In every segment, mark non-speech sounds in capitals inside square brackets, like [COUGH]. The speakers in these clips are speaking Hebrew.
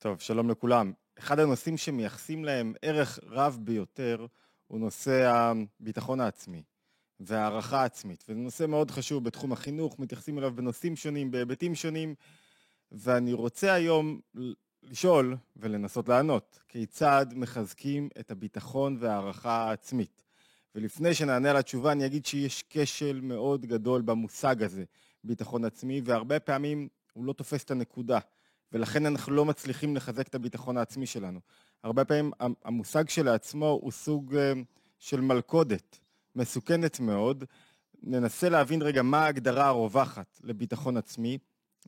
טוב, שלום לכולם. אחד הנושאים שמייחסים להם ערך רב ביותר הוא נושא הביטחון העצמי והערכה העצמית, וזה נושא מאוד חשוב בתחום החינוך, מתייחסים אליו בנושאים שונים, בהיבטים שונים, ואני רוצה היום לשאול ולנסות לענות, כיצד מחזקים את הביטחון והערכה העצמית. ולפני שנענה על התשובה אני אגיד שיש כשל מאוד גדול במושג הזה, ביטחון עצמי, והרבה פעמים הוא לא תופס את הנקודה. ולכן אנחנו לא מצליחים לחזק את הביטחון העצמי שלנו. הרבה פעמים המושג שלעצמו הוא סוג אה, של מלכודת, מסוכנת מאוד. ננסה להבין רגע מה ההגדרה הרווחת לביטחון עצמי,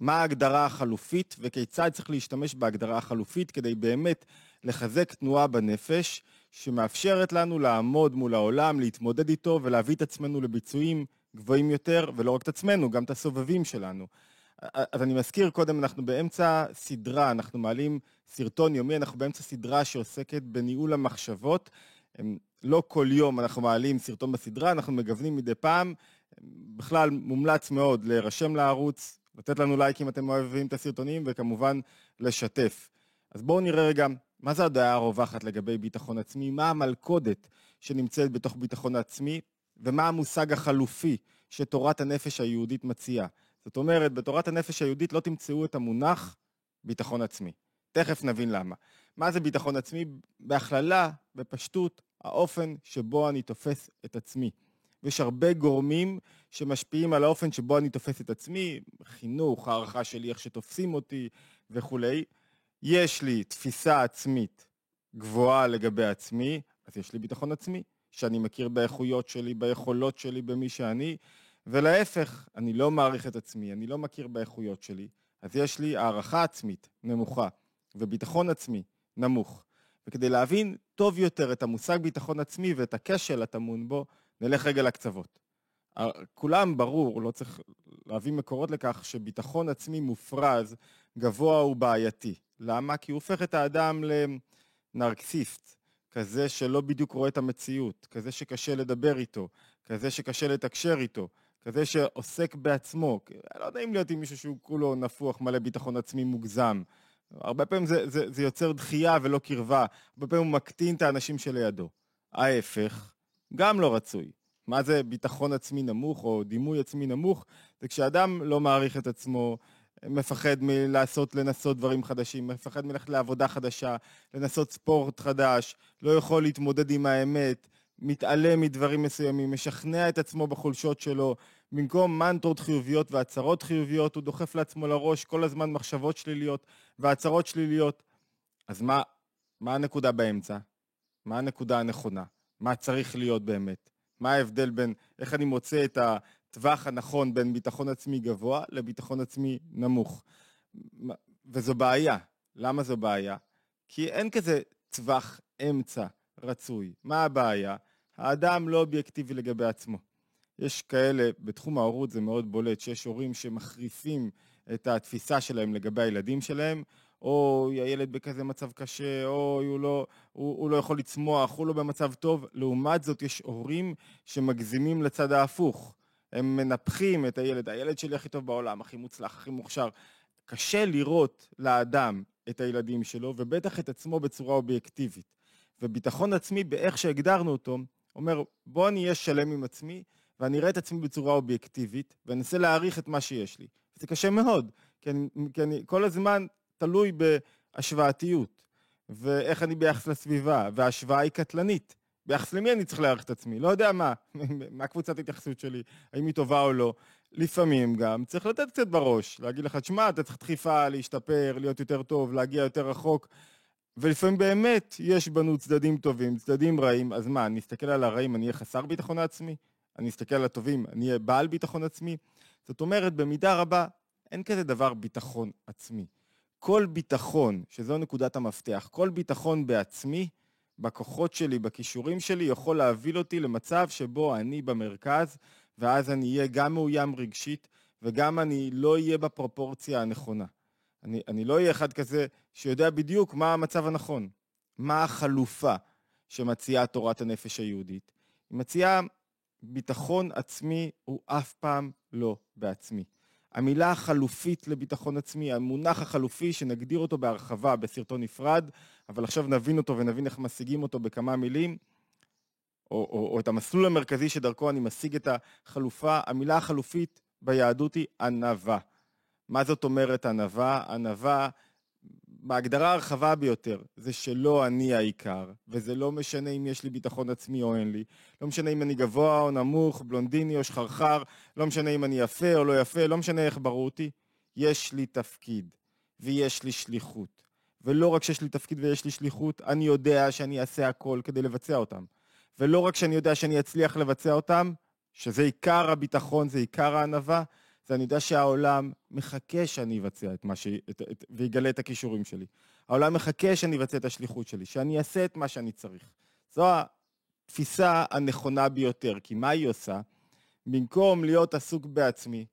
מה ההגדרה החלופית וכיצד צריך להשתמש בהגדרה החלופית כדי באמת לחזק תנועה בנפש שמאפשרת לנו לעמוד מול העולם, להתמודד איתו ולהביא את עצמנו לביצועים גבוהים יותר, ולא רק את עצמנו, גם את הסובבים שלנו. אז אני מזכיר קודם, אנחנו באמצע סדרה, אנחנו מעלים סרטון יומי, אנחנו באמצע סדרה שעוסקת בניהול המחשבות. לא כל יום אנחנו מעלים סרטון בסדרה, אנחנו מגוונים מדי פעם. בכלל, מומלץ מאוד להירשם לערוץ, לתת לנו לייק אם אתם אוהבים את הסרטונים, וכמובן לשתף. אז בואו נראה רגע מה זה הדעה הרווחת לגבי ביטחון עצמי, מה המלכודת שנמצאת בתוך ביטחון עצמי, ומה המושג החלופי שתורת הנפש היהודית מציעה. זאת אומרת, בתורת הנפש היהודית לא תמצאו את המונח ביטחון עצמי. תכף נבין למה. מה זה ביטחון עצמי? בהכללה, בפשטות, האופן שבו אני תופס את עצמי. ויש הרבה גורמים שמשפיעים על האופן שבו אני תופס את עצמי, חינוך, הערכה שלי, איך שתופסים אותי וכולי. יש לי תפיסה עצמית גבוהה לגבי עצמי, אז יש לי ביטחון עצמי, שאני מכיר באיכויות שלי, ביכולות שלי, במי שאני, ולהפך, אני לא מעריך את עצמי, אני לא מכיר באיכויות שלי, אז יש לי הערכה עצמית נמוכה וביטחון עצמי נמוך. וכדי להבין טוב יותר את המושג ביטחון עצמי ואת הכשל הטמון בו, נלך רגע לקצוות. כולם ברור, לא צריך להביא מקורות לכך, שביטחון עצמי מופרז, גבוה ובעייתי. למה? כי הוא הופך את האדם לנרקסיסט, כזה שלא בדיוק רואה את המציאות, כזה שקשה לדבר איתו, כזה שקשה לתקשר איתו, כזה שעוסק בעצמו. לא נעים להיות עם מישהו שהוא כולו נפוח, מלא ביטחון עצמי מוגזם. הרבה פעמים זה, זה, זה יוצר דחייה ולא קרבה, הרבה פעמים הוא מקטין את האנשים שלידו. ההפך, גם לא רצוי. מה זה ביטחון עצמי נמוך או דימוי עצמי נמוך? זה כשאדם לא מעריך את עצמו, מפחד מלעשות, לנסות דברים חדשים, מפחד מלכת לעבודה חדשה, לנסות ספורט חדש, לא יכול להתמודד עם האמת, מתעלם מדברים מסוימים, משכנע את עצמו בחולשות שלו, במקום מנטרות חיוביות והצהרות חיוביות, הוא דוחף לעצמו לראש כל הזמן מחשבות שליליות והצהרות שליליות. אז מה, מה הנקודה באמצע? מה הנקודה הנכונה? מה צריך להיות באמת? מה ההבדל בין איך אני מוצא את הטווח הנכון בין ביטחון עצמי גבוה לביטחון עצמי נמוך? וזו בעיה. למה זו בעיה? כי אין כזה טווח אמצע רצוי. מה הבעיה? האדם לא אובייקטיבי לגבי עצמו. יש כאלה, בתחום ההורות זה מאוד בולט, שיש הורים שמחריפים את התפיסה שלהם לגבי הילדים שלהם, או הילד בכזה מצב קשה, או הוא לא, הוא, הוא לא יכול לצמוח, הוא לא במצב טוב. לעומת זאת, יש הורים שמגזימים לצד ההפוך. הם מנפחים את הילד, הילד שלי הכי טוב בעולם, הכי מוצלח, הכי מוכשר. קשה לראות לאדם את הילדים שלו, ובטח את עצמו בצורה אובייקטיבית. וביטחון עצמי, באיך שהגדרנו אותו, אומר, בוא אני אהיה שלם עם עצמי, ואני אראה את עצמי בצורה אובייקטיבית, ואנסה להעריך את מה שיש לי. זה קשה מאוד, כי אני, כי אני כל הזמן תלוי בהשוואתיות, ואיך אני ביחס לסביבה, וההשוואה היא קטלנית. ביחס למי אני צריך להעריך את עצמי? לא יודע מה, [LAUGHS] מה קבוצת התייחסות שלי, האם היא טובה או לא. לפעמים גם צריך לתת קצת בראש, להגיד לך, תשמע, אתה צריך דחיפה, להשתפר, להיות יותר טוב, להגיע יותר רחוק. ולפעמים באמת יש בנו צדדים טובים, צדדים רעים, אז מה, אני אסתכל על הרעים, אני אהיה חסר ביטחון עצמי? אני אסתכל על הטובים, אני אהיה בעל ביטחון עצמי? זאת אומרת, במידה רבה, אין כזה דבר ביטחון עצמי. כל ביטחון, שזו נקודת המפתח, כל ביטחון בעצמי, בכוחות שלי, בכישורים שלי, יכול להוביל אותי למצב שבו אני במרכז, ואז אני אהיה גם מאוים רגשית, וגם אני לא אהיה בפרופורציה הנכונה. אני, אני לא אהיה אחד כזה שיודע בדיוק מה המצב הנכון, מה החלופה שמציעה תורת הנפש היהודית. היא מציעה ביטחון עצמי הוא אף פעם לא בעצמי. המילה החלופית לביטחון עצמי, המונח החלופי שנגדיר אותו בהרחבה בסרטון נפרד, אבל עכשיו נבין אותו ונבין איך משיגים אותו בכמה מילים, או, או, או את המסלול המרכזי שדרכו אני משיג את החלופה, המילה החלופית ביהדות היא ענווה. מה זאת אומרת ענווה? ענווה, בהגדרה הרחבה ביותר, זה שלא אני העיקר, וזה לא משנה אם יש לי ביטחון עצמי או אין לי, לא משנה אם אני גבוה או נמוך, בלונדיני או שחרחר, לא משנה אם אני יפה או לא יפה, לא משנה איך ברור אותי, יש לי תפקיד, ויש לי שליחות. ולא רק שיש לי תפקיד ויש לי שליחות, אני יודע שאני אעשה הכל כדי לבצע אותם. ולא רק שאני יודע שאני אצליח לבצע אותם, שזה עיקר הביטחון, זה עיקר הענווה, זה אני יודע שהעולם מחכה שאני אבצע את מה ש... את... את... ויגלה את הכישורים שלי. העולם מחכה שאני אבצע את השליחות שלי, שאני אעשה את מה שאני צריך. זו התפיסה הנכונה ביותר, כי מה היא עושה? במקום להיות עסוק בעצמי,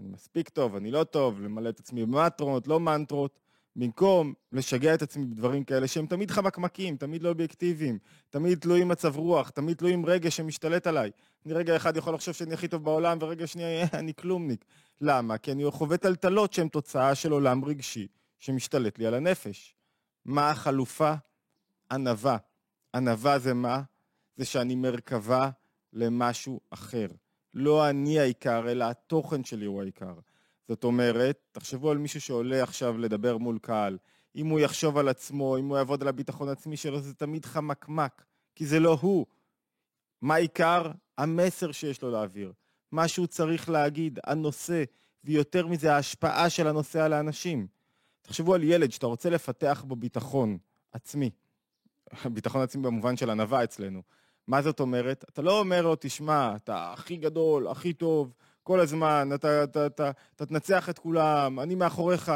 אני מספיק טוב, אני לא טוב, למלא את עצמי במטרות, לא מנטרות, במקום לשגע את עצמי בדברים כאלה שהם תמיד חמקמקים, תמיד לא אובייקטיביים, תמיד תלויים מצב רוח, תמיד תלויים רגש שמשתלט עליי. אני רגע אחד יכול לחשוב שאני הכי טוב בעולם, ורגע שנייה [LAUGHS] אני כלומניק. למה? כי אני חווה טלטלות שהן תוצאה של עולם רגשי שמשתלט לי על הנפש. מה החלופה? ענווה. ענווה זה מה? זה שאני מרכבה למשהו אחר. לא אני העיקר, אלא התוכן שלי הוא העיקר. זאת אומרת, תחשבו על מישהו שעולה עכשיו לדבר מול קהל. אם הוא יחשוב על עצמו, אם הוא יעבוד על הביטחון העצמי שלו, זה תמיד חמקמק, כי זה לא הוא. מה עיקר? המסר שיש לו להעביר. מה שהוא צריך להגיד, הנושא, ויותר מזה, ההשפעה של הנושא על האנשים. תחשבו על ילד שאתה רוצה לפתח בו ביטחון עצמי. ביטחון עצמי במובן של ענווה אצלנו. מה זאת אומרת? אתה לא אומר לו, תשמע, אתה הכי גדול, הכי טוב, כל הזמן, אתה, אתה, אתה, אתה תנצח את כולם, אני מאחוריך.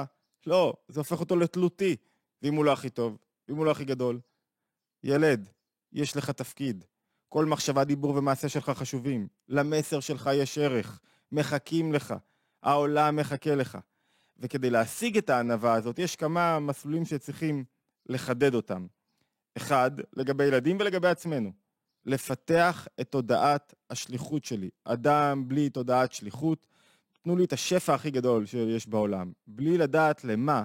לא, זה הופך אותו לתלותי, ואם הוא לא הכי טוב, ואם הוא לא הכי גדול. ילד, יש לך תפקיד. כל מחשבה, דיבור ומעשה שלך חשובים. למסר שלך יש ערך. מחכים לך. העולם מחכה לך. וכדי להשיג את הענווה הזאת, יש כמה מסלולים שצריכים לחדד אותם. אחד, לגבי ילדים ולגבי עצמנו. לפתח את תודעת השליחות שלי. אדם בלי תודעת שליחות, תנו לי את השפע הכי גדול שיש בעולם. בלי לדעת למה,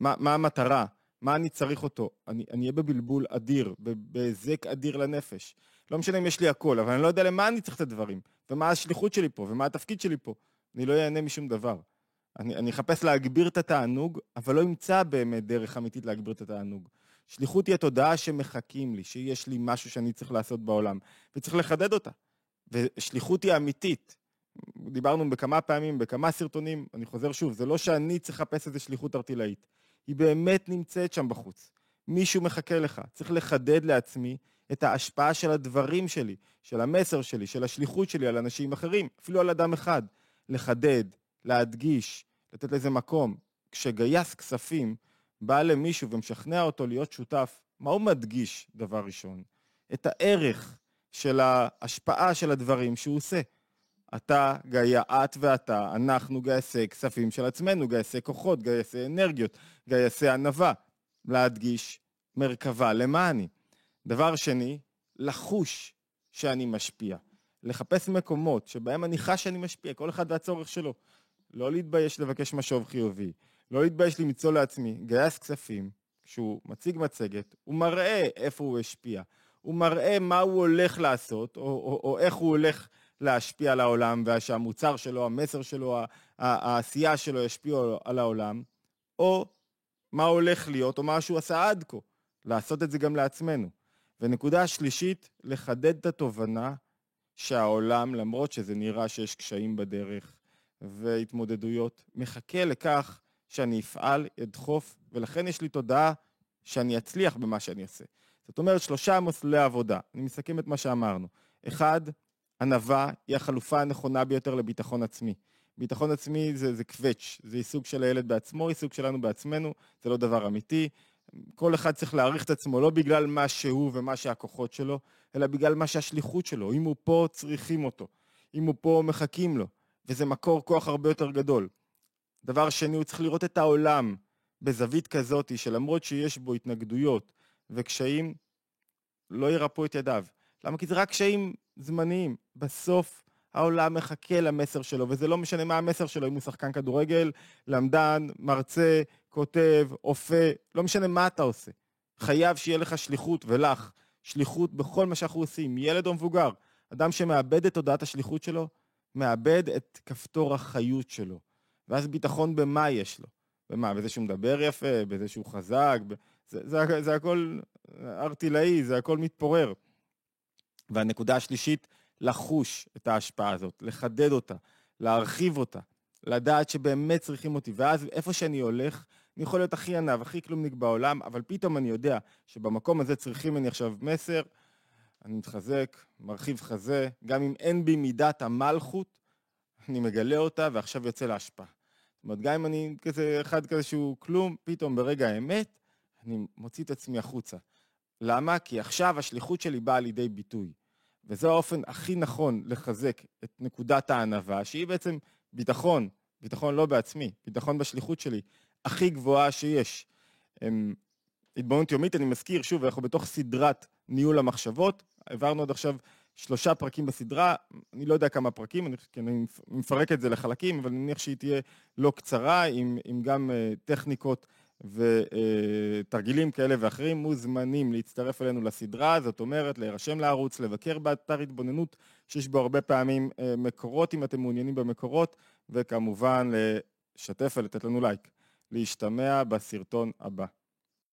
מה, מה המטרה, מה אני צריך אותו. אני אהיה בבלבול אדיר, בהיזק אדיר לנפש. לא משנה אם יש לי הכל, אבל אני לא יודע למה אני צריך את הדברים, ומה השליחות שלי פה, ומה התפקיד שלי פה. אני לא אהנה משום דבר. אני, אני אחפש להגביר את התענוג, אבל לא אמצא באמת דרך אמיתית להגביר את התענוג. שליחות היא התודעה שמחכים לי, שיש לי משהו שאני צריך לעשות בעולם, וצריך לחדד אותה. ושליחות היא אמיתית. דיברנו בכמה פעמים, בכמה סרטונים, אני חוזר שוב, זה לא שאני צריך לחפש איזה שליחות ארטילאית. היא באמת נמצאת שם בחוץ. מישהו מחכה לך. צריך לחדד לעצמי את ההשפעה של הדברים שלי, של המסר שלי, של השליחות שלי על אנשים אחרים, אפילו על אדם אחד. לחדד, להדגיש, לתת לזה מקום. כשגייס כספים, בא למישהו ומשכנע אותו להיות שותף, מה הוא מדגיש, דבר ראשון? את הערך של ההשפעה של הדברים שהוא עושה. אתה, גאיה, את ואתה, אנחנו גייסי כספים של עצמנו, גייסי כוחות, גייסי אנרגיות, גייסי ענווה. להדגיש מרכבה, למה אני? דבר שני, לחוש שאני משפיע. לחפש מקומות שבהם אני חש שאני משפיע, כל אחד והצורך שלו. לא להתבייש לבקש משוב חיובי, לא להתבייש למצוא לעצמי, גייס כספים, כשהוא מציג מצגת, הוא מראה איפה הוא השפיע, הוא מראה מה הוא הולך לעשות, או, או, או איך הוא הולך להשפיע על העולם, ושהמוצר שלו, המסר שלו, העשייה שלו ישפיע על העולם, או מה הולך להיות, או מה שהוא עשה עד כה, לעשות את זה גם לעצמנו. ונקודה שלישית, לחדד את התובנה שהעולם, למרות שזה נראה שיש קשיים בדרך והתמודדויות, מחכה לכך שאני אפעל, אדחוף, ולכן יש לי תודעה שאני אצליח במה שאני אעשה. זאת אומרת, שלושה מסלולי עבודה. אני מסכם את מה שאמרנו. אחד, ענווה היא החלופה הנכונה ביותר לביטחון עצמי. ביטחון עצמי זה, זה קווץ', זה עיסוק של הילד בעצמו, עיסוק שלנו בעצמנו, זה לא דבר אמיתי. כל אחד צריך להעריך את עצמו, לא בגלל מה שהוא ומה שהכוחות שלו, אלא בגלל מה שהשליחות שלו. אם הוא פה, צריכים אותו. אם הוא פה, מחכים לו. וזה מקור כוח הרבה יותר גדול. דבר שני, הוא צריך לראות את העולם בזווית כזאת, שלמרות שיש בו התנגדויות וקשיים, לא ירפאו את ידיו. למה? כי זה רק קשיים זמניים. בסוף העולם מחכה למסר שלו, וזה לא משנה מה המסר שלו, אם הוא שחקן כדורגל, למדן, מרצה, כותב, אופה, לא משנה מה אתה עושה. חייב שיהיה לך שליחות, ולך, שליחות בכל מה שאנחנו עושים, ילד או מבוגר. אדם שמאבד את תודעת השליחות שלו, מאבד את כפתור החיות שלו. ואז ביטחון במה יש לו? במה? בזה שהוא מדבר יפה, בזה שהוא חזק, ב... זה, זה, זה הכל ארטילאי, זה הכל מתפורר. והנקודה השלישית, לחוש את ההשפעה הזאת, לחדד אותה, להרחיב אותה, לדעת שבאמת צריכים אותי, ואז איפה שאני הולך, אני יכול להיות הכי ענב, הכי כלומניק בעולם, אבל פתאום אני יודע שבמקום הזה צריכים ממני עכשיו מסר, אני מתחזק, מרחיב חזה, גם אם אין בי מידת המלכות, אני מגלה אותה ועכשיו יוצא להשפעה. זאת אומרת, גם אם אני כזה אחד כזה שהוא כלום, פתאום ברגע האמת, אני מוציא את עצמי החוצה. למה? כי עכשיו השליחות שלי באה לידי ביטוי. וזה האופן הכי נכון לחזק את נקודת הענווה, שהיא בעצם ביטחון, ביטחון לא בעצמי, ביטחון בשליחות שלי, הכי גבוהה שיש. אמ, התבוננות יומית, אני מזכיר, שוב, אנחנו בתוך סדרת ניהול המחשבות, העברנו עד עכשיו שלושה פרקים בסדרה, אני לא יודע כמה פרקים, אני, כי אני מפרק את זה לחלקים, אבל אני מניח שהיא תהיה לא קצרה, עם, עם גם uh, טכניקות ותרגילים uh, כאלה ואחרים, מוזמנים להצטרף אלינו לסדרה, זאת אומרת, להירשם לערוץ, לבקר באתר התבוננות, שיש בו הרבה פעמים uh, מקורות, אם אתם מעוניינים במקורות, וכמובן לשתף ולתת לנו לייק. להשתמע בסרטון הבא.